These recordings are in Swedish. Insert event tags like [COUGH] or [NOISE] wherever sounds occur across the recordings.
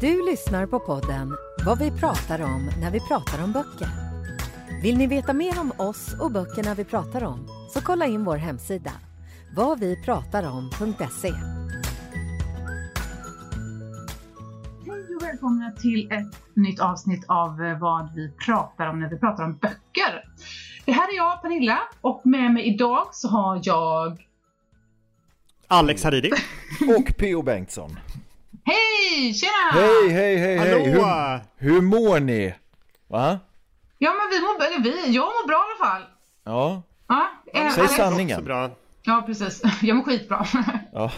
Du lyssnar på podden Vad vi pratar om när vi pratar om böcker. Vill ni veta mer om oss och böckerna vi pratar om så kolla in vår hemsida vadvipratarom.se. Hej och välkomna till ett nytt avsnitt av eh, vad vi pratar om när vi pratar om böcker. Det här är jag, Pernilla, och med mig idag så har jag... Alex Haridi. [LAUGHS] Och P.O. Bengtsson. Hej! Tjena! Hej, hej, hej, hej! Hallå! Hur, hur mår ni? Va? Ja, men vi mår, eller vi, jag mår bra i alla fall. Ja, Ja, eh, säg sanningen. bra. Ja, precis. [LAUGHS] Jag mår skitbra. [LAUGHS] Ja,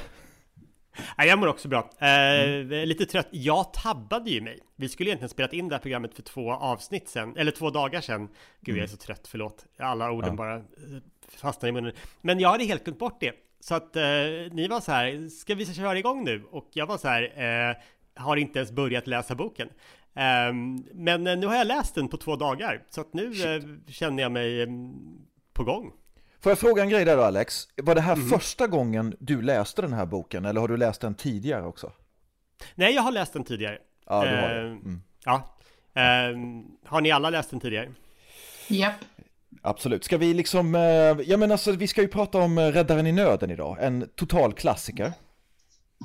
Nej, jag mår också bra. Eh, Lite trött. Jag tabbade ju mig. Vi skulle egentligen spelat in det här programmet för två avsnitt sen, eller två dagar sedan. Gud, jag är så trött, förlåt. Alla orden Ja. bara fastnar i munnen. Men jag hade helt glömt bort det. Så att eh, ni var så här, ska vi köra igång nu? Och jag var så här, eh, har inte ens börjat läsa boken. Ehm, men eh, nu har jag läst den på två dagar, så att nu eh, känner jag mig mm, på gång. Får jag fråga en grej där då Alex? Var det här första gången du läste den här boken eller har du läst den tidigare också? Nej, jag har läst den tidigare. Ja, du har det. Eh, Mm. Ja. Ehm, har ni alla läst den tidigare? Japp. Absolut. Ska vi liksom, eh, ja men alltså vi ska ju prata om eh, Räddaren i nöden idag, en total klassiker.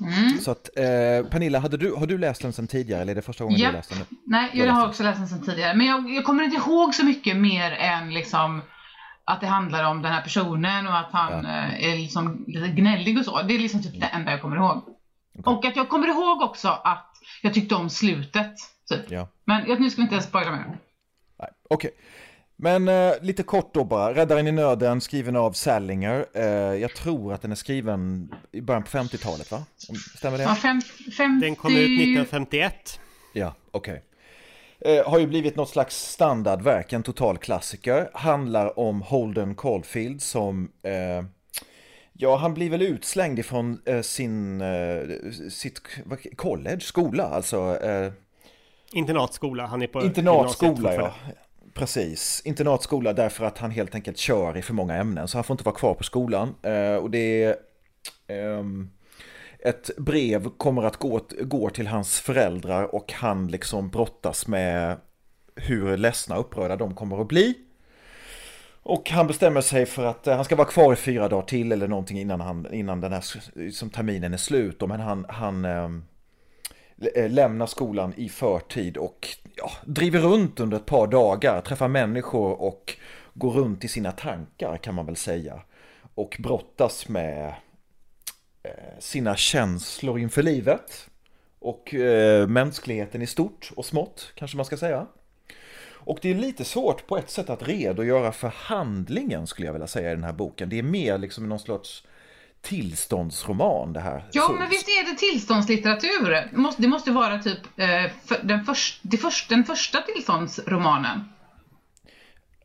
Mm. Så att, eh, Pernilla, hade du, har du läst den sen tidigare eller är det första gången Japp. du läste den nu? Nej, jag har också läst den sedan tidigare. Men jag, jag kommer inte ihåg så mycket mer än liksom att det handlar om den här personen och att han Ja. eh, är liksom lite gnällig och så. Det är liksom typ det enda jag kommer ihåg. Och att jag kommer ihåg också att jag tyckte om slutet. Typ. Ja. Men jag, nu ska vi inte spoila mer. Okej. Men eh, lite kort då bara, Räddaren i nöden skriven av Salinger. Eh, jag tror att den är skriven i början på 50-talet va? Stämmer det? Ja, fem, 50... Den kom ut 1951. Ja, okej. Eh, har ju blivit något slags standardverk, en total klassiker. Handlar om Holden Caulfield som, eh, ja han blir väl utslängd ifrån eh, sin, eh, sitt vad- college, skola alltså. Eh, Internatskola, han är på internatskola ja. Precis, internatskola därför att han helt enkelt kör i för många ämnen så han får inte vara kvar på skolan. Eh, och det är ett brev kommer att gå, gå till hans föräldrar och han liksom brottas med hur ledsna och upprörda de kommer att bli. Och han bestämmer sig för att eh, han ska vara kvar i fyra dagar till eller någonting innan, han, innan den här som terminen är slut. Men han, han ehm, Eh, lämnar skolan i förtid och ja, driver runt under ett par dagar, träffar människor och går runt i sina tankar kan man väl säga. Och brottas med eh, sina känslor inför livet och eh, mänskligheten i stort och smått kanske man ska säga. Och det är lite svårt på ett sätt att redogöra för handlingen skulle jag vilja säga i den här boken. Det är mer liksom någon slags tillståndsroman det här. Ja, Så- men visst är det tillståndslitteratur? Det måste, vara typ eh, den, först, den första tillståndsromanen.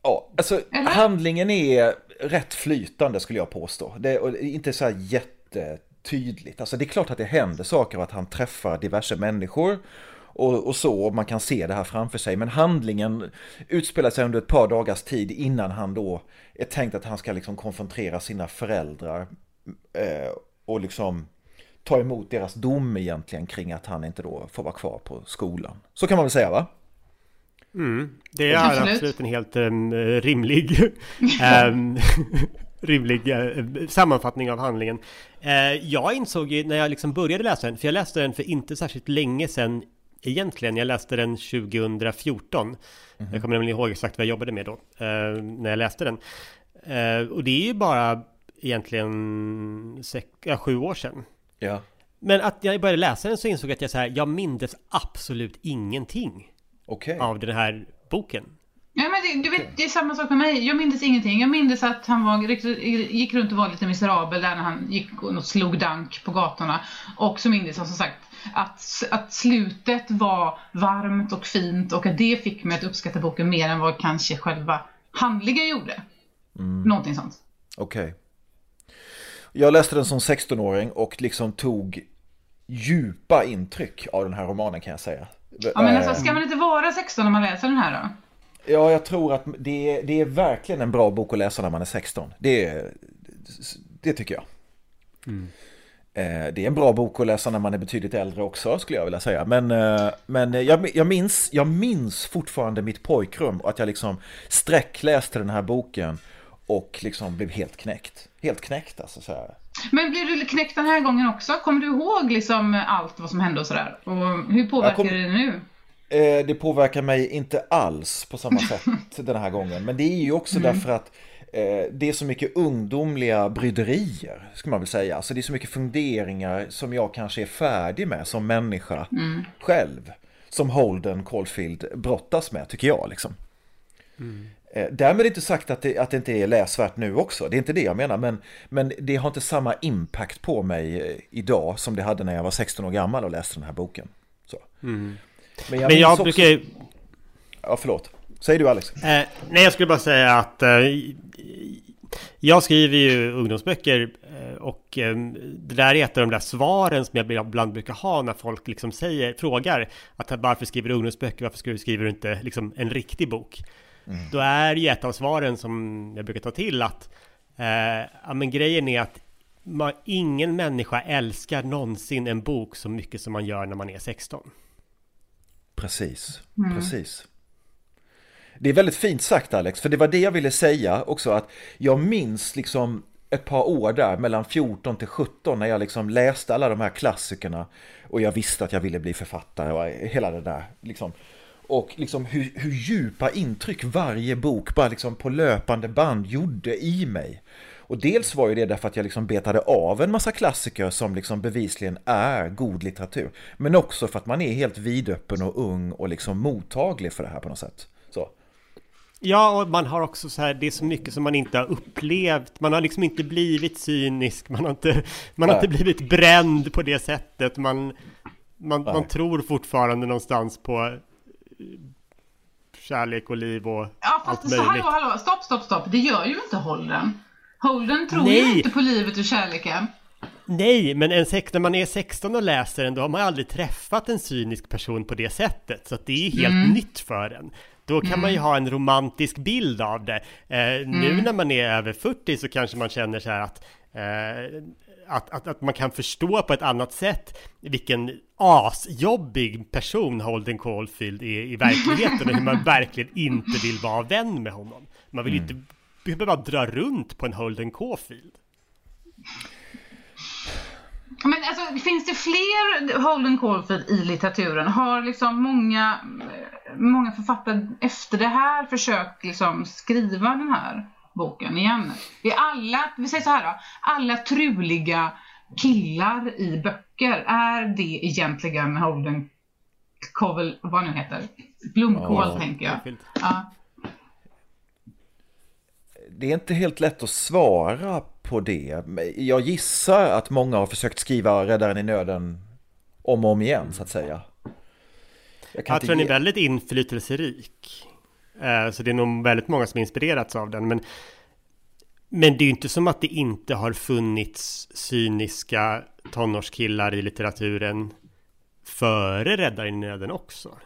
Ja, alltså Eller? handlingen är rätt flytande skulle jag påstå. Det är och det är inte så här jättetydligt. Alltså det är klart att det händer saker och att han träffar diverse människor och, och så, och man kan se det här framför sig. Men handlingen utspelar sig under ett par dagars tid innan han då är tänkt att han ska liksom konfrontera sina föräldrar eh, och liksom ta emot deras dom egentligen kring att han inte då får vara kvar på skolan. Så kan man väl säga va? Det är Absolut. absolut en helt em, rimlig, [LAUGHS] em, [LAUGHS] rimlig eh, sammanfattning av handlingen. Eh, jag insåg ju när jag liksom började läsa den, för jag läste den för inte särskilt länge sedan egentligen. Jag läste den 2014. Jag kommer nämligen ihåg exakt vad jag jobbade med då, eh, när jag läste den. Och det är ju bara egentligen sex, ja, sju år sedan. Ja. Men att jag började läsa den så insåg jag att jag, så här, jag mindes absolut ingenting Okej. av den här boken. Ja, men det, du vet, det är samma sak med mig. Jag minns ingenting. Jag minns att han var, gick runt och var lite miserabel där när han gick och slog dank på gatorna. Och så minns jag som sagt att, att slutet var varmt och fint och att det fick mig att uppskatta boken mer än vad kanske själva handlingen gjorde. Mm. Någonting sånt. Okej. Okay. Jag läste den som 16-åring och liksom tog djupa intryck av den här romanen kan jag säga. Ja men alltså ska man inte vara 16 när man läser den här då? Ja, jag tror att det är, det är verkligen en bra bok att läsa när man är 16. Det, det tycker jag. Mm. Eh, det är en bra bok att läsa när man är betydligt äldre också skulle jag vilja säga. Men, eh, men jag, jag, minns, jag minns fortfarande mitt pojkrum och att jag liksom sträckläste den här boken och liksom blev helt knäckt. Helt knäckt alltså. Så här. Men blev du knäckt den här gången också? Kommer du ihåg liksom allt vad som hände och sådär? Och hur påverkar kom... det nu? Eh, det påverkar mig inte alls på samma [LAUGHS] sätt den här gången. Men det är ju också mm. därför att eh, det är så mycket ungdomliga bryderier, ska man väl säga. Alltså det är så mycket funderingar som jag kanske är färdig med som människa mm. själv. Som Holden Caulfield brottas med, tycker jag. Liksom. Mm. Eh, därmed inte sagt att det, att det inte är läsvärt nu också, det är inte det jag menar, men, men det har inte samma impact på mig idag som det hade när jag var 16 år gammal och läste den här boken. Så. Mm. Men jag, men jag också... brukar Ja, förlåt. Säg du Alex. Eh, nej, jag skulle bara säga att eh, jag skriver ju ungdomsböcker eh, och eh, det där är ett av de där svaren som jag ibland brukar ha när folk liksom säger, frågar att varför skriver du ungdomsböcker, varför skriver du inte liksom en riktig bok? Mm. Då är ju ett av svaren som jag brukar ta till att eh, ja, men grejen är att man, ingen människa älskar någonsin en bok så mycket som man gör när man är 16. Precis, mm. precis. Det är väldigt fint sagt Alex, för det var det jag ville säga också att jag minns liksom ett par år där mellan 14 till 17 när jag liksom läste alla de här klassikerna och jag visste att jag ville bli författare och hela det där liksom. Och liksom hur, hur djupa intryck varje bok bara liksom på löpande band gjorde i mig. Och dels var ju det därför att jag liksom betade av en massa klassiker som liksom bevisligen är god litteratur. Men också för att man är helt vidöppen och ung och liksom mottaglig för det här på något sätt. Så. Ja, och man har också så här, det är så mycket som man inte har upplevt. Man har liksom inte blivit cynisk, man har inte, man har inte blivit bränd på det sättet. Man, man, man tror fortfarande någonstans på kärlek och liv och ja, allt möjligt. Hallå, hallå, stopp, stopp, stopp. Det gör ju inte Holden. Holden tror Nej. ju inte på livet och kärleken. Nej, men en sex, när man är 16 och läser den, då har man aldrig träffat en cynisk person på det sättet. Så att det är helt mm. nytt för en. Då kan mm. man ju ha en romantisk bild av det. Eh, mm. Nu när man är över 40 så kanske man känner så här att eh, att, att, att, man kan förstå på ett annat sätt vilken asjobbig person Holden Caulfield är i verkligheten och hur man [LAUGHS] verkligen inte vill vara vän med honom. Man vill mm. inte behöver bara dra runt på en Holden Caulfield. Men alltså, finns det fler Holden Caulfield i litteraturen? Har liksom många, många författare efter det här försökt liksom skriva den här boken igen? Är alla, vi säger så här då, alla truliga killar i böcker, är det egentligen Holden Covell, vad nu heter? Blomkål oh, tänker jag. Ja det är inte helt lätt att svara på det. Jag gissar att många har försökt skriva Räddaren i nöden om och om igen så att säga. Jag, jag tror den är väldigt inflytelserik. Eh, så det är nog väldigt många som inspirerats av den. Men, men det är ju inte som att det inte har funnits cyniska tonårskillar i litteraturen före Räddaren i nöden också.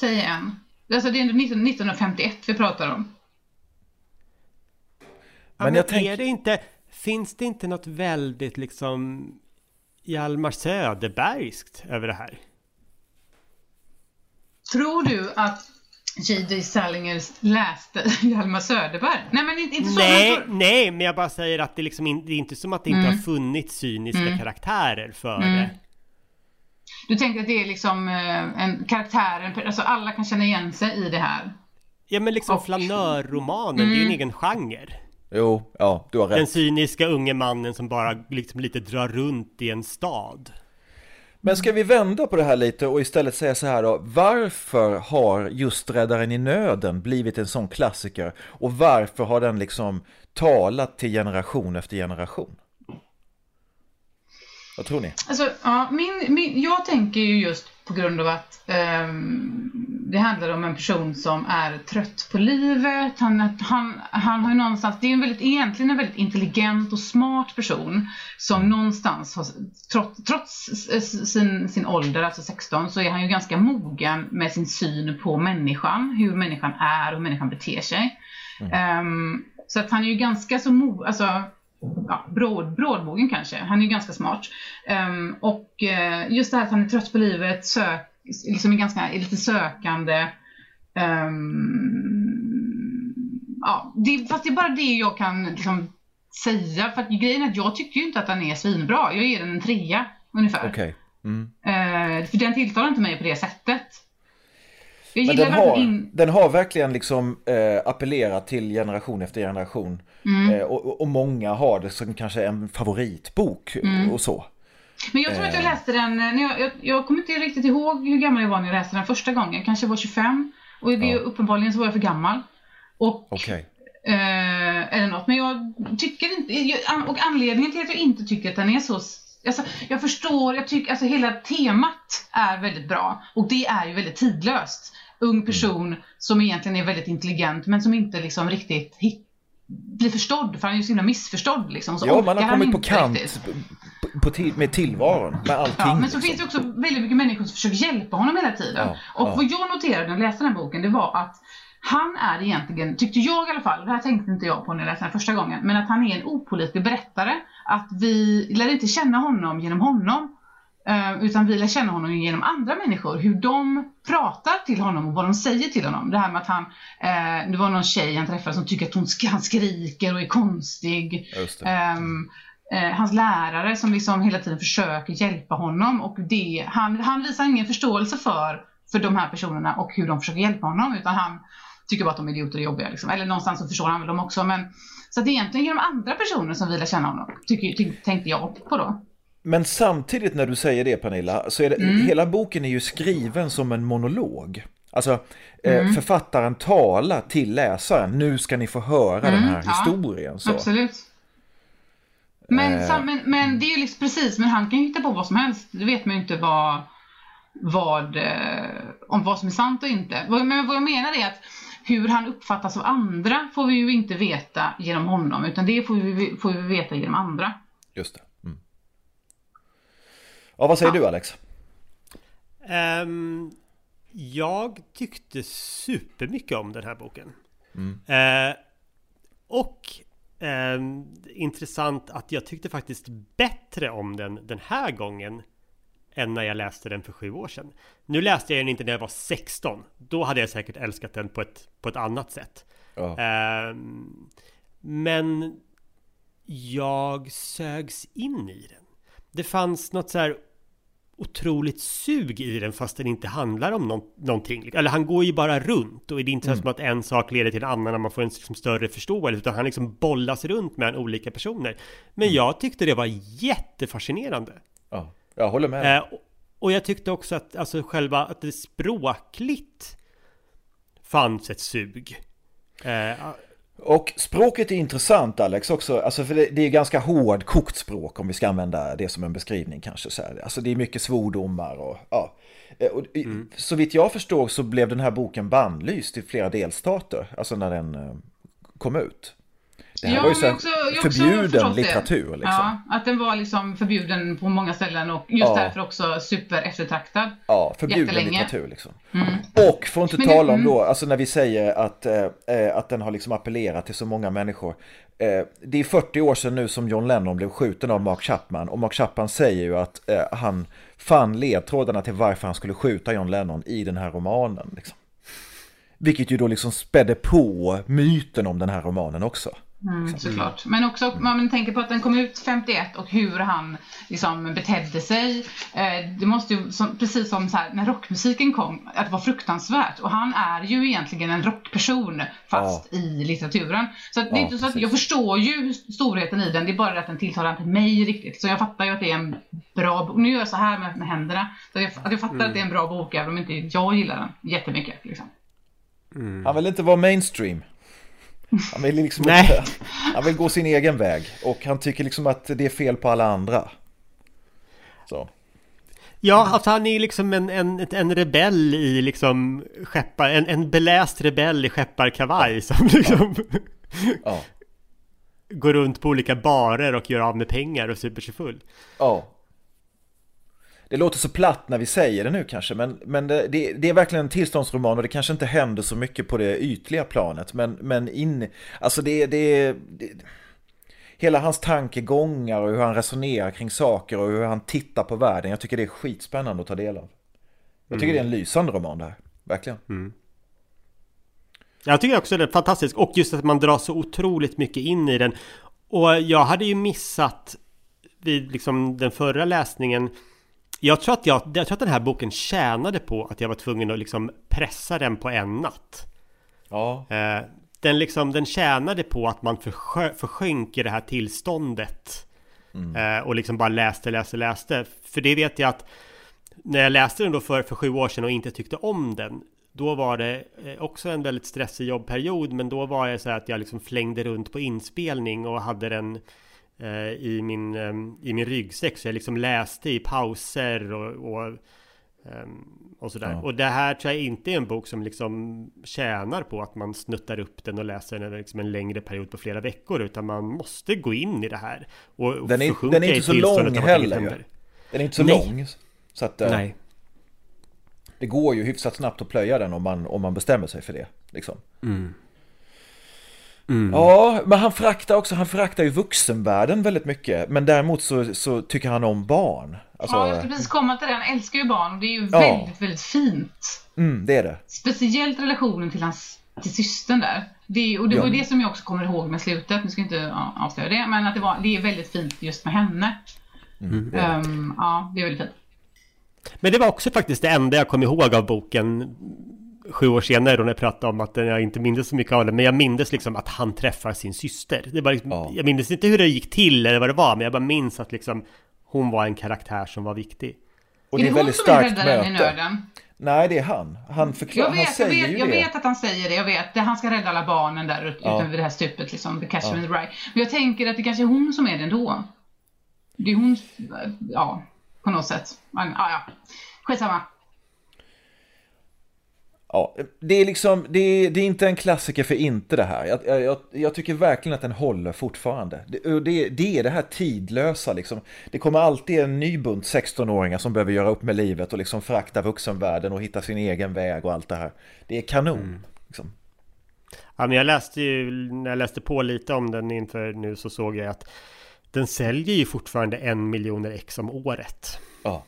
Säg en. Alltså det är ändå 1951 vi pratar om. Men, men jag tänker... är det inte, finns det inte något väldigt liksom Hjalmar Söderbergskt över det här? Tror du att J.D. Salinger läste Hjalmar Söderberg? Nej, men inte, inte så. Nej, nej, men jag bara säger att det, liksom, det är inte som att det inte mm. har funnits cyniska mm. karaktärer före. Mm. Du tänker att det är liksom eh, en karaktär, alltså alla kan känna igen sig i det här? Ja men liksom och... flanörromanen, mm. det är ju en mm. egen genre. Jo, ja, du har rätt. Den cyniska unge mannen som bara liksom lite drar runt i en stad. Men ska vi vända på det här lite och istället säga så här då, varför har just Räddaren i nöden blivit en sån klassiker och varför har den liksom talat till generation efter generation? Vad tror ni? Alltså, ja, min, min, jag tänker ju just på grund av att um, det handlar om en person som är trött på livet. Han, han, han har ju någonstans, det är en väldigt, egentligen en väldigt intelligent och smart person som någonstans har, trots, trots sin, sin ålder, alltså 16, så är han ju ganska mogen med sin syn på människan, hur människan är och hur människan beter sig. Mm. Um, så att han är ju ganska så mo, alltså ja, bråd, brådmogen kanske. Han är ju ganska smart. Um, och uh, just det här att han är trött på livet, sök, liksom är ganska är lite sökande. Um, ja, det, fast det är bara det jag kan liksom, säga. För att grejen är att jag tycker ju inte att den är svinbra. Jag ger den en trea ungefär. Okay. Mm. Uh, för den tilltalar inte mig på det sättet. Men den har, in... den har verkligen liksom eh, appellerat till generation efter generation. Mm. Eh, och, och, många har det som kanske en favoritbok mm. och så. Men jag tror att jag eh. läste den, när jag, jag, jag kommer inte riktigt ihåg hur gammal jag var när jag läste den första gången. Kanske var 25. Och det, ja. uppenbarligen så var jag för gammal. Och, okay. eh, eller något. Men jag tycker inte, och anledningen till att jag inte tycker att den är så Alltså, jag förstår, jag tycker alltså hela temat är väldigt bra och det är ju väldigt tidlöst ung person som egentligen är väldigt intelligent men som inte liksom riktigt hit, blir förstådd för han är ju så himla missförstådd liksom. Så ja, man har kommit på kant på, på till, med tillvaron, med allting. Ja, men så liksom. finns det också väldigt mycket människor som försöker hjälpa honom hela tiden. Ja, och ja. vad jag noterade när jag läste den här boken, det var att han är egentligen, tyckte jag i alla fall, det här tänkte inte jag på när jag läste den första gången, men att han är en opolitlig berättare. Att vi lär inte känna honom genom honom, utan vi lär känna honom genom andra människor, hur de pratar till honom och vad de säger till honom. Det här med att han, uh, det var någon tjej han träffade som tycker att hon, han skriker och är konstig. Um, uh, hans lärare som liksom hela tiden försöker hjälpa honom och det, han, han visar ingen förståelse för, för de här personerna och hur de försöker hjälpa honom utan han tycker bara att de är idioter och jobbiga. Liksom. Eller någonstans så förstår han väl dem också. Men, så det är egentligen genom andra personer som vi lär känna honom, tycker, tänkte jag på då. Men samtidigt när du säger det Pernilla, så är det, mm. hela boken är ju skriven som en monolog. Alltså eh, mm. författaren talar till läsaren, nu ska ni få höra mm, den här ja, historien. Så. Absolut. Men, eh. men, men, det är ju liksom precis, men han kan ju hitta på vad som helst. Det vet man ju inte vad, vad, eh, om vad som är sant och inte. Men vad jag menar är att hur han uppfattas av andra får vi ju inte veta genom honom, utan det får vi, får vi veta genom andra. Just det. Ja, vad säger ja. du Alex? Um, jag tyckte supermycket om den här boken. Mm. Uh, och um, intressant att jag tyckte faktiskt bättre om den den här gången än när jag läste den för sju år sedan. Nu läste jag den inte när jag var 16. Då hade jag säkert älskat den på ett, på ett annat sätt. Oh. Um, men jag sögs in i den. Det fanns något så här otroligt sug i den fast den inte handlar om no någonting. Eller han går ju bara runt och det är inte mm. som att en sak leder till en annan när man får en liksom större förståelse utan han liksom bollas runt mellan olika personer. Men mm. jag tyckte det var jättefascinerande. Ja, jag håller med. Eh, och jag tyckte också att alltså själva att det språkligt fanns ett sug. Eh, och språket är intressant Alex också, alltså för det, det är ganska hård kokt språk om vi ska använda det som en beskrivning kanske. Så här. Alltså det är mycket svordomar och ja. Eh, och, mm. Så vitt jag förstår så blev den här boken bannlyst i flera delstater, alltså när den eh, kom ut. Det här ja, var ju så också, förbjuden litteratur. Liksom. Ja, att den var liksom förbjuden på många ställen och just ja. därför också super eftertraktad. Ja, förbjuden litteratur liksom. Mm. Och för att inte Men tala om mm. då, alltså när vi säger att, eh, eh, att den har liksom appellerat till så många människor. Eh, det är 40 år sedan nu som John Lennon blev skjuten av Mark Chapman och Mark Chapman säger ju att eh, han fann ledtrådarna till varför han skulle skjuta John Lennon i den här romanen. Liksom. Vilket ju då liksom spädde på myten om den här romanen också. Mm, såklart. Men också om man tänker på att den kom ut 51 och hur han liksom betedde sig. Eh, det måste ju, precis som så här, när rockmusiken kom, att det var fruktansvärt. Och han är ju egentligen en rockperson fast Ja. i litteraturen. Så det är Ja, inte så att jag förstår ju storheten i den, det är bara att den tilltalar inte mig riktigt. Så jag fattar ju att det är en bra bok. Nu gör jag så här med, med händerna. Så jag, att jag fattar att det är en bra bok även om inte jag gillar den jättemycket. Liksom. Han vill inte vara mainstream. Han vill liksom inte, han vill gå sin egen väg och han tycker liksom att det är fel på alla andra. Så. Ja, alltså han är liksom en, en, en rebell i liksom skeppar, en, en beläst rebell i skepparkavaj som liksom Ja. [LAUGHS] går runt på olika barer och gör av med pengar och super sig full. ja. Det låter så platt när vi säger det nu kanske, men, men det, det, det är verkligen en tillståndsroman och det kanske inte händer så mycket på det ytliga planet. Men, men in, alltså det, det, det Hela hans tankegångar och hur han resonerar kring saker och hur han tittar på världen. Jag tycker det är skitspännande att ta del av. Jag tycker det är en lysande roman det här, verkligen. Jag tycker också det är fantastiskt och just att man drar så otroligt mycket in i den. Och jag hade ju missat vid liksom den förra läsningen jag tror, att jag, jag tror att den här boken tjänade på att jag var tvungen att liksom pressa den på en natt. Ja, Eh, den, liksom, den tjänade på att man försjö, försjönk i det här tillståndet. Eh, och liksom bara läste, läste, läste. För det vet jag att när jag läste den då för, för sju år sedan och inte tyckte om den. Då var det eh, också en väldigt stressig jobbperiod. Men då var det så här att jag liksom flängde runt på inspelning och hade den i, min, eh, i min ryggsäck. Så jag liksom läste i pauser och, och Ehm, och sådär. Ja. Och det här tror jag inte är en bok som liksom tjänar på att man snuttar upp den och läser den över liksom en längre period på flera veckor. Utan man måste gå in i det här. Och Den är- den är inte så lång heller den är inte så Nej. lång. Så att eh, Nej. det går ju hyfsat snabbt att plöja den om man, om man bestämmer sig för det. Liksom. Mm. Ja, men han föraktar också, han föraktar ju vuxenvärlden väldigt mycket. Men däremot så, så tycker han om barn. Alltså, Ja, jag ska precis komma till det. Han älskar ju barn och det är ju Ja. väldigt, väldigt fint. mm, det är det. Speciellt relationen till hans till systern där. Det och det var Ja. det som jag också kommer ihåg med slutet. Nu ska jag inte ja, avslöja det, men att det, var, det är väldigt fint just med henne. Mm, det. Ehm, ja, det är väldigt fint. Men det var också faktiskt det enda jag kom ihåg av boken sju år senare då när jag pratade om att jag inte minns så mycket av det. Men jag minns liksom att han träffar sin syster. Det var liksom, Ja. Jag minns inte hur det gick till eller vad det var. Men jag bara minns att liksom hon var en karaktär som var viktig. Och är det är hon väldigt starkt möte. nörden? Nej, det är han. Han, förklar, Jag han vet, jag, säger vet, ju jag det. vet att han säger det, jag vet det. Han ska rädda alla barnen där ut, Ja. utanför det här stupet, liksom, the catch in the right. Men jag tänker att det kanske är hon som är det ändå. Det är hon, ja, på något sätt. Men, ja, ja. Skitsamma. Ja, det är liksom, det är, det är inte en klassiker för inte det här. Jag, jag- jag, tycker verkligen att den håller fortfarande. Det, det, det är det här tidlösa liksom. Det kommer alltid en ny bunt 16-åringar som behöver göra upp med livet och liksom förakta vuxenvärlden och hitta sin egen väg och allt det här. Det är kanon. Liksom. Ja, men jag läste ju, när jag läste på lite om den inför nu så såg jag att den säljer ju fortfarande en miljoner ex om året. Ja.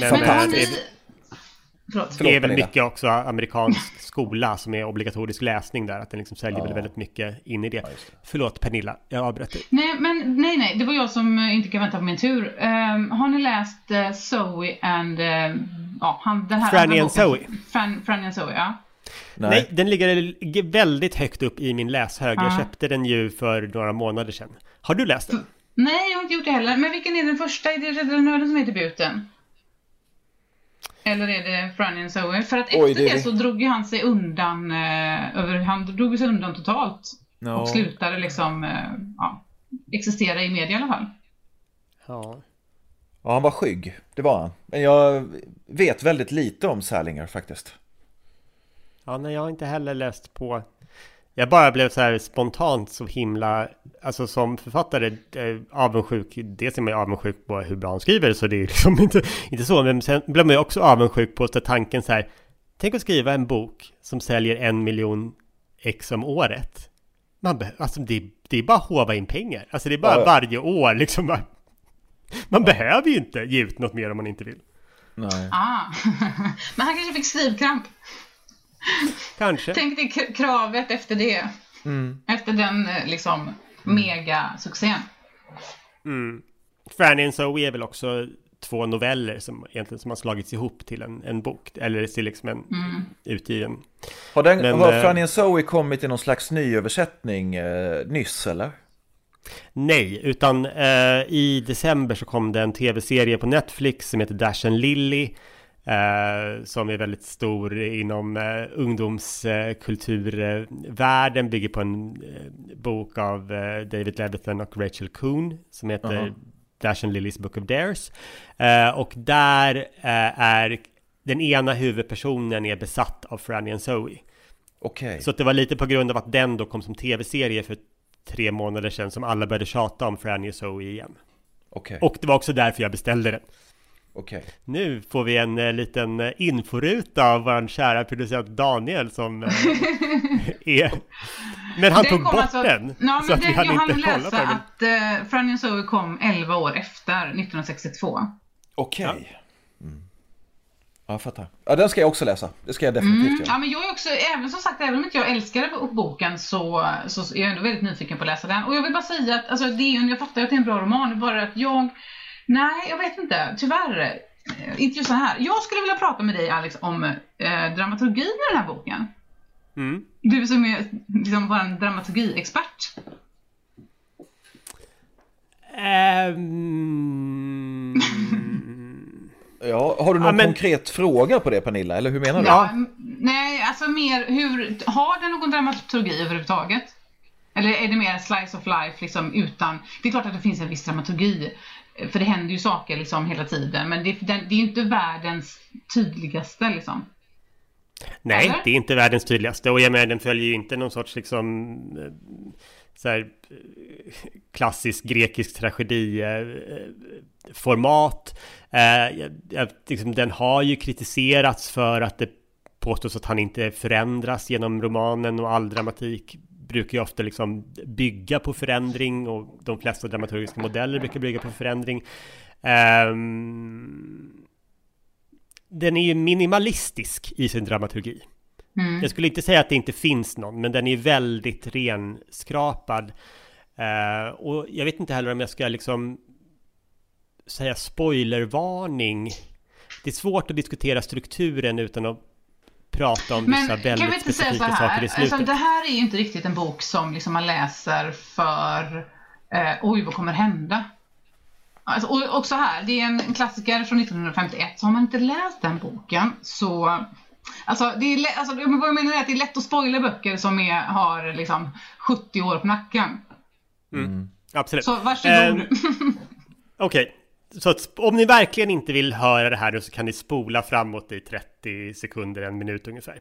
Men, Men eh, har det, ni... Förlåt. Det är väl mycket också amerikansk [LAUGHS] skola som är obligatorisk läsning där, att den liksom säljer Ja. väl väldigt mycket in i det. just det. Förlåt Pernilla, jag avbröt dig. Nej, men nej, nej, det var jag som eh, inte kan vänta på min tur. Ehm, har ni läst eh, Zoe and... eh, ja, han, den här Franny and? Zoe. Fran, Franny and Zoe, ja. Nej. Nej. den ligger väldigt högt upp i min läshög. Jag Ja. köpte den ju för några månader sedan. Har du läst den? Nej, jag har inte gjort det heller. Men vilken är den första? Är det Rädda Nörden som är debuten? Eller är det Franny and Zoe? För att efter Oj, det det, så drog ju han sig undan, eh, över, han drog sig undan totalt. Ja. Och slutade liksom, eh, ja, existera i media i alla fall. Ja. Ja, han var skygg. Det var han. Men jag vet väldigt lite om Salinger faktiskt. Ja, nej, jag har inte heller läst på... Jag bara blev så här spontant så himla... Alltså som författare eh, avundsjuk. Dels är man ju avundsjuk på hur bra han skriver så det är liksom [LAUGHS] inte, inte så. Men sen blir man ju också avundsjuk på så tanken så här. Tänk att skriva en bok som säljer en miljon ex om året. Man be- alltså det, det är bara att håva in pengar. Alltså det är bara Ja, ja. varje år liksom. Bara, man behöver ju inte ge ut något mer om man inte vill. Nej. Ah. [LAUGHS] Men han kanske fick skrivkramp. Kanske. Tänk dig kravet efter det. Mm. Efter den eh, liksom megasuccén. Mm. Franny and Zoe är väl också två noveller som egentligen som har slagits ihop till en, en bok eller till liksom en mm. utgiven. Har, den, Men, har eh, Franny and Zoe kommit i någon slags nyöversättning eh, nyss eller? Nej, utan eh, i december så kom det en tv-serie på Netflix som heter Dash and Lily. Eh, som är väldigt stor inom eh, ungdomskulturvärlden, eh, bygger på en eh, bok av eh, David Leviathan och Rachel Kuhn som heter uh -huh. Dash and Lillys Book of Dares. och där är den ena huvudpersonen är besatt av Franny and Zoe. Okay. Så det var lite på grund av att den då kom som tv-serie för tre månader sedan som alla började tjata om Franny och Zoe igen. Okay. Och det var också därför jag beställde den. Okay. Nu får vi en uh, liten uh, inforuta av vår kära producent Daniel som uh, [LAUGHS] är... Men han den tog bort alltså, den. Ja, så att vi hann inte kolla på den. att Franny och Zoe kom 11 år efter 1962. Okej. Okay. Ja. Mm. Ja, jag fattar. Ja, den ska jag också läsa. Det ska jag definitivt mm. göra. Ja, men jag är också, även som sagt, även om inte jag älskade boken så, så är jag ändå väldigt nyfiken på att läsa den. Och jag vill bara säga att, alltså, det är, jag fattar att det är en bra roman, bara att jag, nej, jag vet inte, tyvärr. Eh, inte just så här. Jag skulle vilja prata med dig Alex om eh, dramaturgin i den här boken. Mm. Du som är liksom vår dramaturgiexpert. Um... Ja, har du någon ja, men... konkret fråga på det Pernilla, eller hur menar du? Ja, nej, alltså mer hur, har den någon dramaturgi överhuvudtaget? Eller är det mer slice of life liksom utan, det är klart att det finns en viss dramaturgi, för det händer ju saker liksom hela tiden, men det, det är ju inte världens tydligaste liksom. Nej, Eller? det är inte världens tydligaste och jag menar den följer ju inte någon sorts liksom eh, så här, eh, klassisk grekisk tragedi eh, format. Liksom, den har ju kritiserats för att det påstås att han inte förändras genom romanen och all dramatik brukar ju ofta liksom bygga på förändring och de flesta dramaturgiska modeller brukar bygga på förändring. Um, den är ju minimalistisk i sin dramaturgi. Mm. Jag skulle inte säga att det inte finns någon, men den är väldigt renskrapad. Uh, och jag vet inte heller om jag ska liksom säga spoilervarning. Det är svårt att diskutera strukturen utan att prata om vissa Men, väldigt kan vi inte säga så här? saker i slutet. Alltså, det här är ju inte riktigt en bok som liksom man läser för eh, oj, vad kommer hända? Alltså, och också här, det är en klassiker från 1951, så har man inte läst den boken så Alltså, det är, alltså, vad jag menar är att det är lätt att spoila böcker som är, har liksom 70 år på nacken. Mm. Mm. Absolut. Så varsågod. Um, [LAUGHS] Okej, okay så att om ni verkligen inte vill höra det här så kan ni spola framåt i 30 sekunder, en minut ungefär.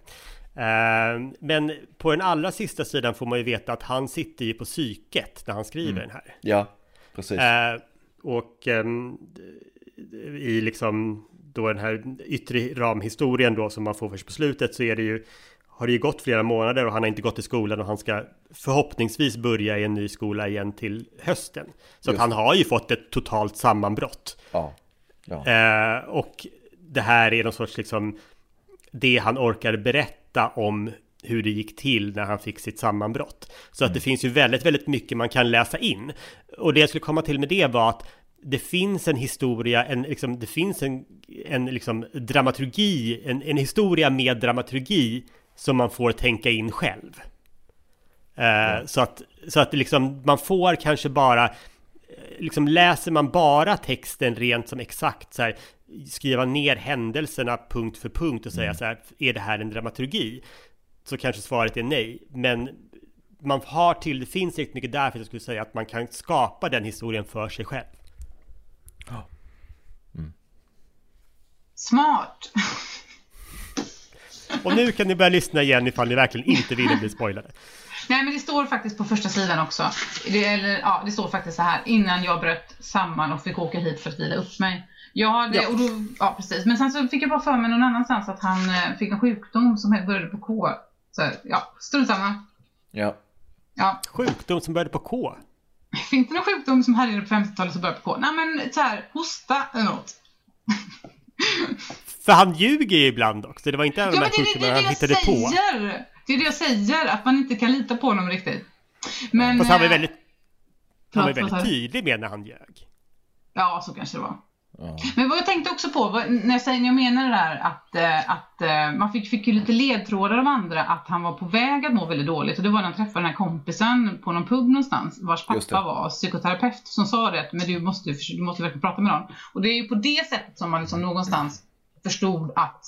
Uh, men på den allra sista sidan får man ju veta att han sitter ju på psyket när han skriver mm. den här. Ja, precis. Uh, och um, i liksom då den här yttre ramhistorien då som man får först på slutet så är det ju har det ju gått flera månader och han har inte gått i skolan och han ska förhoppningsvis börja i en ny skola igen till hösten. Så att han har ju fått ett totalt sammanbrott. Ja. ja. Eh, och det här är någon sorts liksom det han orkar berätta om hur det gick till när han fick sitt sammanbrott. Så mm. att det finns ju väldigt, väldigt mycket man kan läsa in. Och det jag skulle komma till med det var att det finns en historia, en, liksom, det finns en, en liksom, dramaturgi, en, en historia med dramaturgi som man får tänka in själv. Eh, så att, så att liksom, man får kanske bara, eh, liksom läser man bara texten rent som exakt så här, skriva ner händelserna punkt för punkt och säga mm. så här, är det här en dramaturgi? Så kanske svaret är nej, men man har till, det finns riktigt mycket där för att jag skulle säga att man kan skapa den historien för sig själv. Mm. Smart! [LAUGHS] Och nu kan ni börja lyssna igen ifall ni verkligen inte vill bli spoilade. Nej men det står faktiskt på första sidan också. Det, eller, ja, det står faktiskt så här. Innan jag bröt samman och fick åka hit för att vila upp mig. Ja, det, ja. Och då, ja precis. Men sen så fick jag bara för mig någon annanstans att han eh, fick en sjukdom som började på K. Så ja, strunt samma. Ja. ja. Sjukdom som började på K? [LAUGHS] Finns det någon sjukdom som härjade på 50-talet som började på K? Nej men så här, hosta eller något. [LAUGHS] För han ljuger ju ibland också. Det var inte en av de här sjukdomarna han hittade på. Det är det jag säger, att man inte kan lita på honom riktigt. Men... Fast han var eh, väldigt, han var väldigt tydlig med när han ljög. Ja, så kanske det var. Men vad jag tänkte också på, när jag, säger, när jag menar det där att, eh, att eh, man fick, fick ju lite ledtrådar av andra att han var på väg att må väldigt dåligt. Och det var när han träffade den här kompisen på någon pub någonstans vars pappa var psykoterapeut som sa det att men du måste, du måste verkligen prata med någon. Och det är ju på det sättet som man liksom någonstans förstod att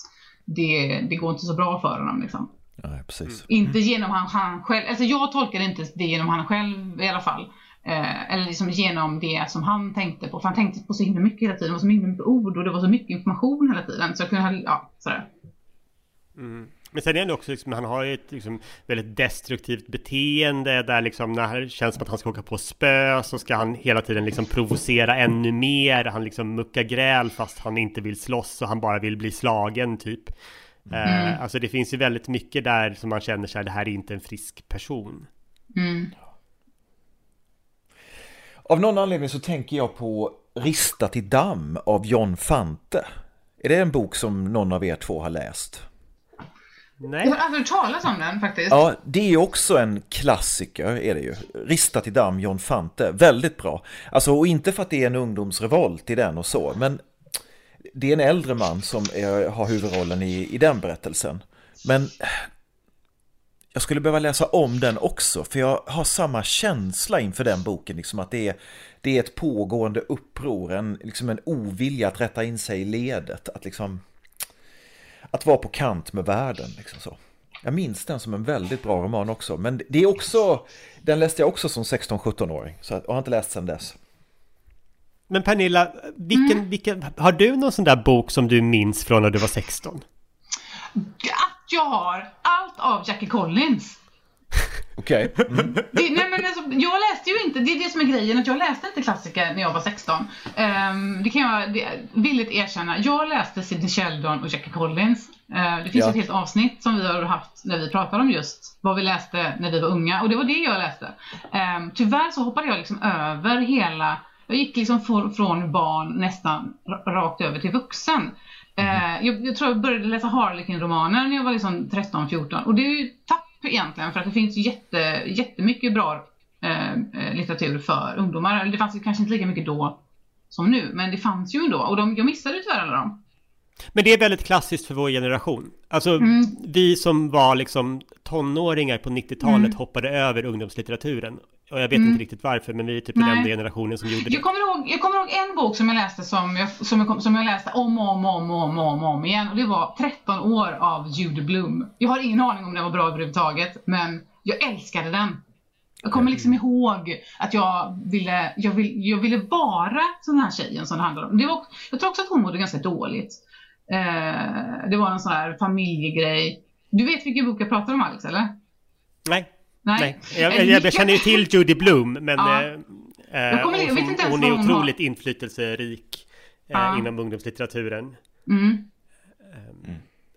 det, det går inte så bra för honom. Liksom. Nej, precis. Inte genom han, han själv, alltså jag tolkar inte det genom han själv i alla fall. Eh, eller liksom genom det som han tänkte på. För han tänkte på så himla mycket hela tiden. Det var så himla mycket ord och det var så mycket information hela tiden. Så jag kunde, ja, sådär. Men sen är det också liksom, han har ju ett liksom, väldigt destruktivt beteende där liksom när det känns som att han ska åka på spö så ska han hela tiden liksom provocera ännu mer. Han liksom muckar gräl fast han inte vill slåss och han bara vill bli slagen typ. Eh, alltså det finns ju väldigt mycket där som man känner sig det här är inte en frisk person. Mm. Av någon anledning så tänker jag på Ristat i damm av John Fante. Är det en bok som någon av er två har läst? Nej, Jag har aldrig talas om den faktiskt. Ja, det är också en klassiker, är det ju. Ristat i damm, John Fante. Väldigt bra. Alltså, och inte för att det är en ungdomsrevolt i den och så, men det är en äldre man som är, har huvudrollen i, i den berättelsen. Men jag skulle behöva läsa om den också, för jag har samma känsla inför den boken, liksom att det är, det är ett pågående uppror, en, liksom en ovilja att rätta in sig i ledet, att liksom att vara på kant med världen. Liksom så. Jag minns den som en väldigt bra roman också, men det är också, den läste jag också som 16-17-åring, så jag har inte läst sedan dess. men Pernilla, vilken, vilken, har du någon sån där bok som du minns från när du var 16? Jag har allt av Jackie Collins. Okej. Mm. Nej men alltså, jag läste ju inte, det är det som är grejen, att jag läste inte klassiker när jag var 16. Ehm, det kan jag det, villigt erkänna. Jag läste Sidney Sheldon och Jackie Collins. Eh, det finns Ja. ett helt avsnitt som vi har haft när vi pratar om just vad vi läste när vi var unga och det var det jag läste. Um, tyvärr så hoppade jag liksom över hela, jag gick liksom från barn nästan ra- rakt över till vuxen. Eh, jag, jag tror jag började läsa Harlequin-romaner när jag var liksom 13-14 och det är ju tapp egentligen för att det finns jätte, jättemycket bra eh, eh, litteratur för ungdomar. Det fanns ju kanske inte lika mycket då som nu, men det fanns ju ändå och de, jag missade tyvärr alla dem. Men det är väldigt klassiskt för vår generation. Alltså Mm. vi som var liksom tonåringar på 90-talet Mm. hoppade över ungdomslitteraturen. Och jag vet inte riktigt varför, men vi är typ den Nej. enda generationen som gjorde det. Jag kommer, ihåg, jag kommer ihåg en bok som jag läste som jag, som jag, som jag läste om och om om, om, om, om igen och det var 13 år av Judy Bloom. Jag har ingen aning om den var bra överhuvudtaget men jag älskade den. Jag kommer liksom ihåg att jag ville, jag vill, jag ville vara sån här tjejen som det handlar om. Det var, jag tror också att hon mådde ganska dåligt. Eh, det var en sån här familjegrej. Du vet vilken bok jag pratar om Alex eller? Nej, Nej. nej. Jag, Eh, jag, jag känner ju till Judy Bloom, men Ja. eh, vet som- inte hon är vad hon otroligt inflytelserik eh, Ja. inom ungdomslitteraturen. Mm.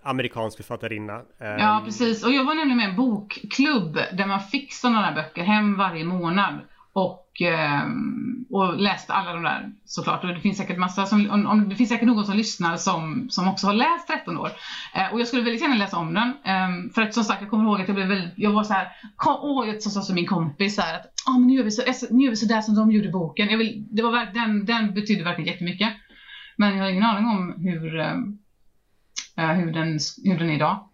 Amerikansk författarinna. Eh, Ja, precis. Och jag var nämligen med i en bokklubb där man fick sådana där böcker hem varje månad. Och, ehm, och läst alla de där såklart. Och det finns säkert massa som, om, om, det finns säkert någon som lyssnar som, som också har läst 13 år. Eh, och jag skulle väldigt gärna läsa om den. Ehm, för att som sagt, jag kommer ihåg att jag blev väldigt, jag var så här, kom, åh, jag sa som min kompis så här att, ah, men nu gör vi så, eh, nu gör vi så där som de gjorde i boken. Jag vill, det var den, den betydde verkligen jättemycket. Men jag har ingen aning om hur, ehm, eh, hur, den, hur den är idag.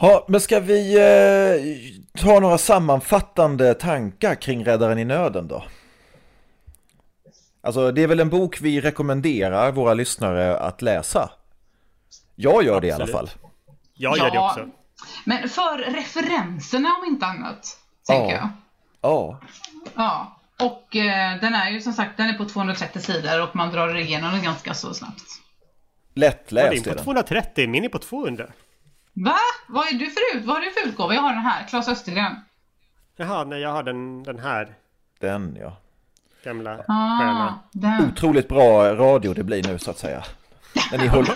Ja, men ska vi eh, ta några sammanfattande tankar kring Räddaren i nöden då? Alltså, det är väl en bok vi rekommenderar våra lyssnare att läsa? Jag gör det i alla Absolut. fall. jag gör det också. Men för referenserna om inte annat, tänker Ja. jag. Ja, Ja. Och eh, den är ju som sagt, den är på 230 sidor och man drar igenom den ganska så snabbt. Lättläst är på den. 230, min är på 200. Va? Vad är du för ut? Vad har du för utgåva? Jag har den här, Claes Östergren. Jaha, nej jag har den, den här Den, ja. gamla Ah, den. Otroligt bra radio det blir nu så att säga. När ni håller,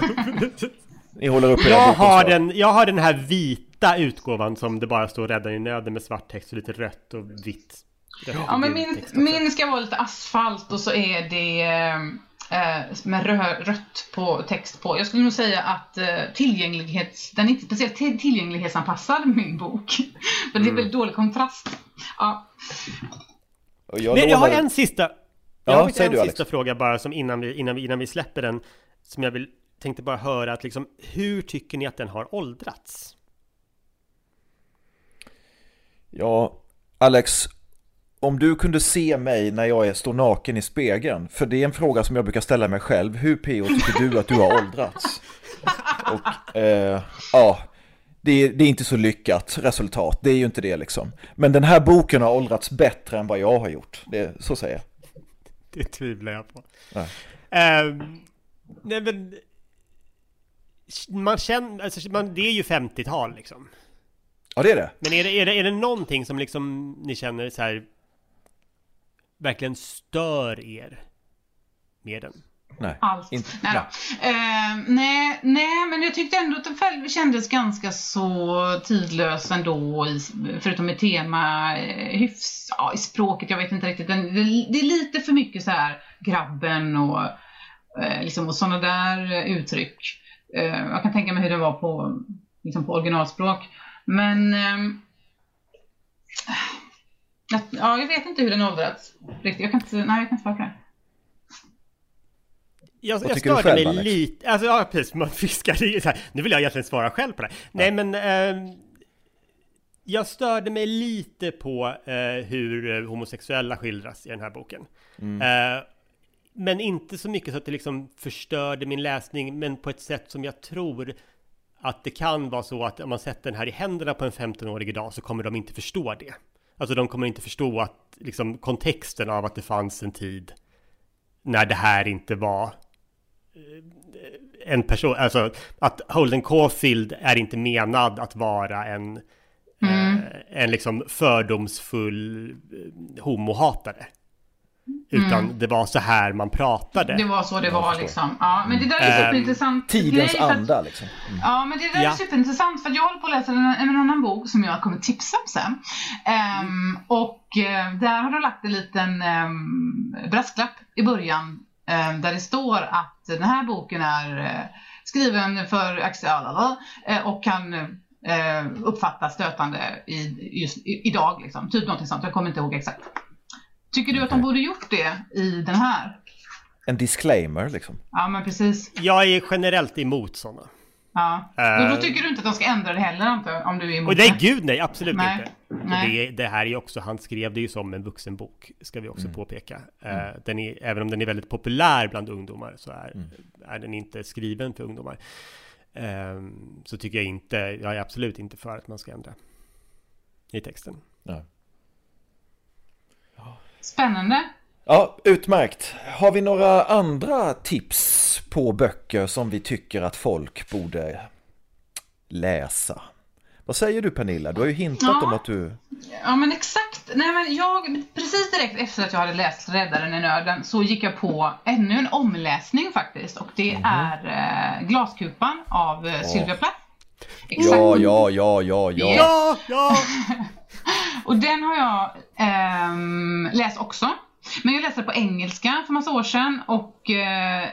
ni håller upp Jag har, den, jag har den här vita utgåvan som det bara står rädda i nöden med svart text och lite rött och vitt. Rött och Ja, men min, text min ska vara lite asfalt och så är det eh, med rö rött på text på. Jag skulle nog säga att eh, tillgänglighets, den är inte speciellt tillgänglighetsanpassad min bok. [LAUGHS] För det är väldigt dålig kontrast. Ja. Jag, Men jag har en sista Jag Ja, har en du, Alex. sista fråga bara som innan vi, innan vi, innan vi släpper den Som jag vill, tänkte bara höra att liksom Hur tycker ni att den har åldrats? Ja, Alex, om du kunde se mig när jag är, står naken i spegeln, för det är en fråga som jag brukar ställa mig själv, hur PO tycker du att du har åldrats? Och eh, ja, det är, det är inte så lyckat resultat, det är ju inte det liksom. Men den här boken har åldrats bättre än vad jag har gjort, det, så säger jag. Det tvivlar jag på Nej. Ehm, Nej men Man känner, alltså man, det är ju 50-tal liksom Ja, det är det. Men är det, är det, är det någonting som liksom ni känner så här Verkligen stör er Med den? Nej, Allt. inte- nej, då. Eh, nej, nej, men jag tyckte ändå att den själv kändes ganska så tidlös ändå, i, förutom i tema, eh, hyfs, ja, i språket, jag vet inte riktigt. Den, det, det är lite för mycket så här grabben och, eh, liksom, och sådana där eh, uttryck. Eh, jag kan tänka mig hur det var på, liksom på originalspråk. Men ehm, Ja, jag vet inte hur den åldrats. Riktigt. Jag kan inte, nej, jag kan inte svara på det. Jag, Vad jag störde själv, mig Alex? lite, alltså ja precis, man fiskar i så här. Nu vill jag egentligen svara själv på det. Nej men ehm, Jag störde mig lite på eh, hur eh, homosexuella skildras i den här boken. Eh, men inte så mycket så att det liksom förstörde min läsning, men på ett sätt som jag tror att det kan vara så att om man sätter den här i händerna på en 15-årig idag så kommer de inte förstå det. Alltså de kommer inte förstå att liksom kontexten av att det fanns en tid när det här inte var eh, en person, alltså att Holden Caulfield är inte menad att vara en, eh, en liksom fördomsfull eh, homohatare. Utan det var så här man pratade. Det var så det var liksom. Ja, men det där är Ehm, superintressant. Tidens anda liksom. Ja, men det där Ja. är superintressant för jag håller på att läsa en, en annan bok som jag kommer tipsa om sen. Ehm, och eh, där har de lagt en liten um, brasklapp i början ehm, där det står att den här boken är eh, skriven för Axel uh, och kan uppfattas stötande i, just i, idag liksom. Typ någonting sånt, jag kommer inte ihåg exakt. Tycker du att de borde gjort det i den här? En disclaimer liksom. Ja, men precis. Jag är generellt emot sådana. Ja. Eh. Och då tycker du inte att de ska ändra det heller jag, om du är emot Och nej, det? gud nej, absolut Nej, inte. Nej. det, det här är ju också, han skrev det ju som en vuxenbok, ska vi också påpeka. Eh, den är, även om den är väldigt populär bland ungdomar så är, är den inte skriven för ungdomar. Ehm, så tycker jag inte, jag är absolut inte för att man ska ändra i texten. Ja. Spännande. Ja, utmärkt. Har vi några andra tips på böcker som vi tycker att folk borde läsa? Vad säger du Pernilla? Du har ju hintat Ja. om att du... Ja men exakt. Nej men jag, precis direkt efter att jag hade läst Räddaren i nöden så gick jag på ännu en omläsning faktiskt och det Mhm. är eh, Glaskupan av eh, Sylvia Plath. Exakt. Ja, ja, ja, ja, ja. Ja, ja! [LAUGHS] Och den har jag Ehm, läs också. Men jag läste det på engelska för massa år sedan och eh,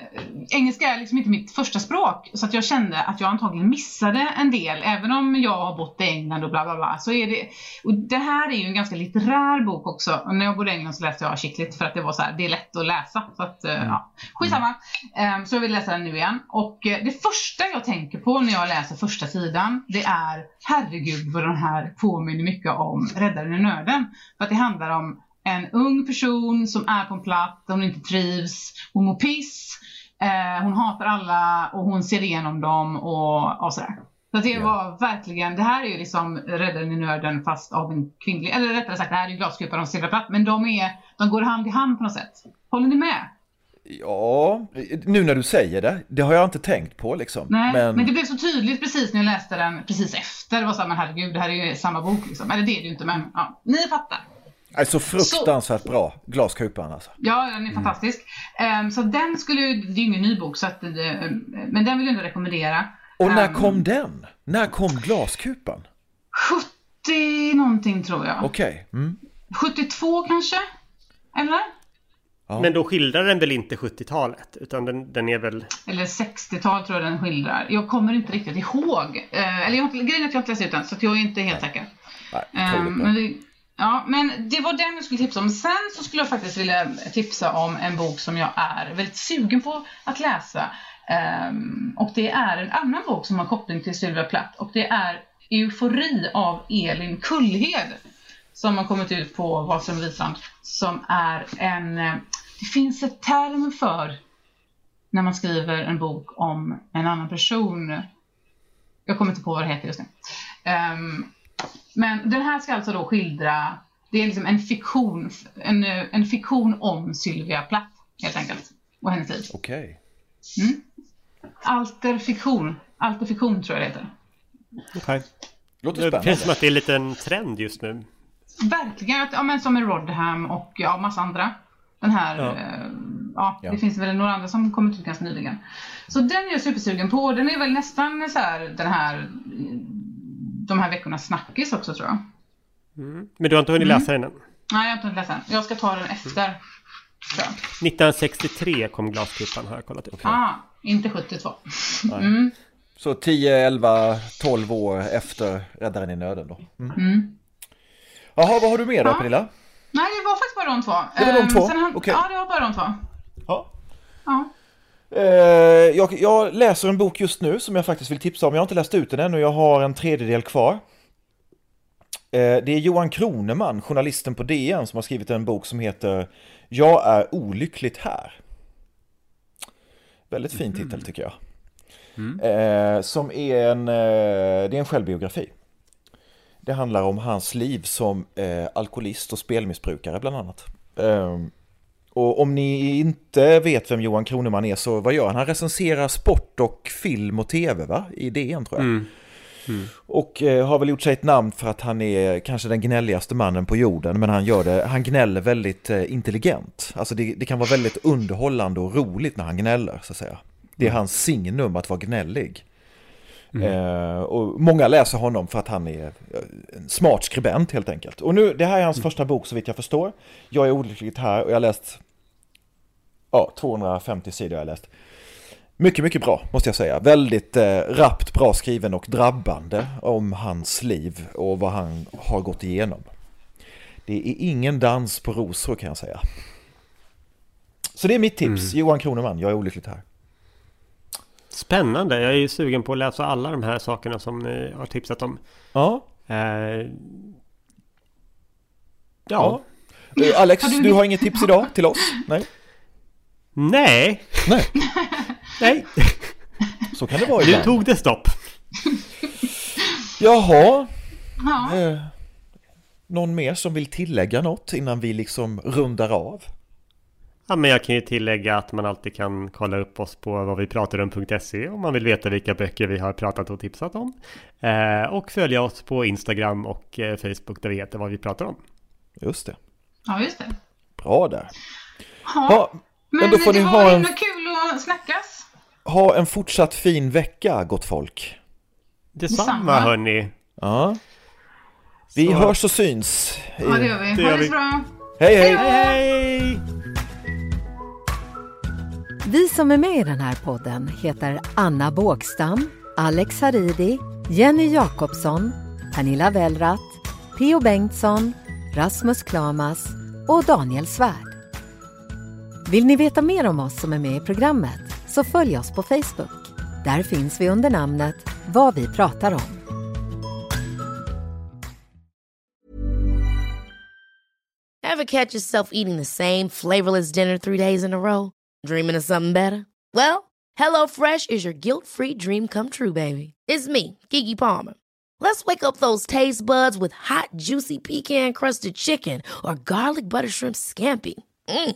engelska är liksom inte mitt första språk. Så att jag kände att jag antagligen missade en del. Även om jag har bott i England och bla bla bla så är det och det här är ju en ganska litterär bok också. Och när jag bodde i England så läste jag Chicklit för att det var så här, det är lätt att läsa. Så att eh, ja, skitsamma. Ehm, så jag vill läsa den nu igen. Och eh, det första jag tänker på när jag läser första sidan det är herregud vad den här påminner mycket om Räddaren i nöden. För att det handlar om en ung person som är på en plats där hon inte trivs, hon mår piss, eh, hon hatar alla och hon ser igenom dem och, och sådär. Så det var verkligen, det här är ju liksom Räddaren i nöden fast av en kvinnlig, eller rättare sagt det här är ju glaskupan och Plath, men de, är, de går hand i hand på något sätt. Håller ni med? Ja, nu när du säger det, det har jag inte tänkt på liksom. Nej, men... men det blev så tydligt precis när jag läste den precis efter. Det var såhär, men herregud, det här är ju samma bok liksom. Eller det är det ju inte, men ja, ni fattar. Alltså fruktansvärt bra, Glaskupan alltså. Ja, den är fantastisk. Ehm, så den skulle ju, det är ju ingen ny bok, så att, eh, men den vill jag ändå rekommendera. Och när Ehm, kom den? När kom Glaskupan? 70 någonting tror jag. Okej, mm. 72 kanske? Eller? Ja. Men då skildrar den väl inte 70-talet? Utan den, den är väl... Eller 60-tal tror jag den skildrar. Jag kommer inte riktigt ihåg. Eh, eller jag har inte, grejen är att jag inte läst ut den så att jag är inte helt säker. Nej, bra. men, det, ja, men det var den jag skulle tipsa om. Sen så skulle jag faktiskt vilja tipsa om en bok som jag är väldigt sugen på att läsa. Um, och det är en annan bok som har koppling till Sylvia Plath och det är Eufori av Elin Kullhed som har kommit ut på Wahlström Wisand som är en, eh, det finns ett term för när man skriver en bok om en annan person. Jag kommer inte på vad det heter just nu. Um, men den här ska alltså då skildra, det är liksom en fiktion, en, eh, en fiktion om Sylvia Plath helt enkelt. Och hennes liv. Okej. Alterfiktion, alterfiktion tror jag det heter. Okej. Låter Det spännande. känns som att det är lite en trend just nu. Verkligen, ja, men som med Rodham och ja, massa andra. Den här, Ja. ja, ja det finns väl några andra som kommit ut ganska nyligen. Så den är jag supersugen på. Den är väl nästan så här, den här, de här veckornas snackis också tror jag. Men du har inte hunnit läsa den än? Nej, jag har inte läst den. Jag ska ta den efter. jag. 1963 kom Glasklippan har jag kollat upp. Ah, inte 72. Så 10, 11, 12 år efter Räddaren i nöden då. Mm. Jaha, vad har du med då Ja. Pernilla? Nej, det var faktiskt bara de två. Det var de Ehm, två? han- Okej. Ja, det var bara de två. Ja. Ja. Eh, jag, jag läser en bok just nu som jag faktiskt vill tipsa om. Jag har inte läst ut den än och jag har en tredjedel kvar. Eh, det är Johan Kroneman, journalisten på DN, som har skrivit en bok som heter Jag är olyckligt här. Väldigt fin titel tycker jag. Eh, som är en, det är en självbiografi. Det handlar om hans liv som alkoholist och spelmissbrukare bland annat. Och om ni inte vet vem Johan Kroneman är så vad gör han? Han recenserar sport och film och tv va? I DN tror jag. Och eh, har väl gjort sig ett namn för att han är kanske den gnälligaste mannen på jorden. Men han gör det, han gnäller väldigt eh, intelligent. Alltså det, det kan vara väldigt underhållande och roligt när han gnäller så att säga. Det är hans signum att vara gnällig. Eh, och många läser honom för att han är eh, en smart skribent helt enkelt. Och nu, det här är hans första bok så vitt jag förstår. Jag är olyckligt här och jag har läst ja, 250 sidor har jag läst. Mycket, mycket bra måste jag säga. Väldigt eh, rappt bra skriven och drabbande om hans liv och vad han har gått igenom. Det är ingen dans på rosor kan jag säga. Så det är mitt tips, Johan Kroneman, jag är olyckligt här. Spännande! Jag är ju sugen på att läsa alla de här sakerna som ni har tipsat om. Ja, Eh, ja. ja. Eh, Alex, Har du- du har inget tips idag till oss? Nej, Nej! Nej. [LAUGHS] Nej! så kan det vara Nu ibland. tog det stopp! Jaha, Ja. eh, någon mer som vill tillägga något innan vi liksom rundar av? Ja, men jag kan ju tillägga att man alltid kan kolla upp oss på vad vi pratar om.se om man vill veta vilka böcker vi har pratat och tipsat om. Eh, och följa oss på Instagram och eh, Facebook där vi heter vad vi pratar om. Just det, ja, just det. bra där. Ja. Ja, Men, men då får det ni var ha en, kul att snackas. ha en fortsatt fin vecka, gott folk. Detsamma, Detsamma. hörni! Ja. Vi Så- hörs och syns. Ja, det gör vi. Det Ha det så bra. Hej hej! Hej! Hej! Vi som är med i den här podden heter Anna Bågstam, Alex Haridi, Jenny Jakobsson, Pernilla Wellrath, Theo Bengtsson, Rasmus Klamas och Daniel Svärd. Vill ni veta mer om oss som är med i programmet så följ oss på Facebook. Där finns vi under namnet Vad vi pratar om. Ever catch yourself eating the same flavorless dinner three days in a row? Dreaming of something better? Well, hello fresh is your guilt-free dream come true, baby. It's me, Gigi Palmer. Let's wake up those taste buds with hot, juicy pecan-crusted chicken or garlic butter shrimp scampi. Mm.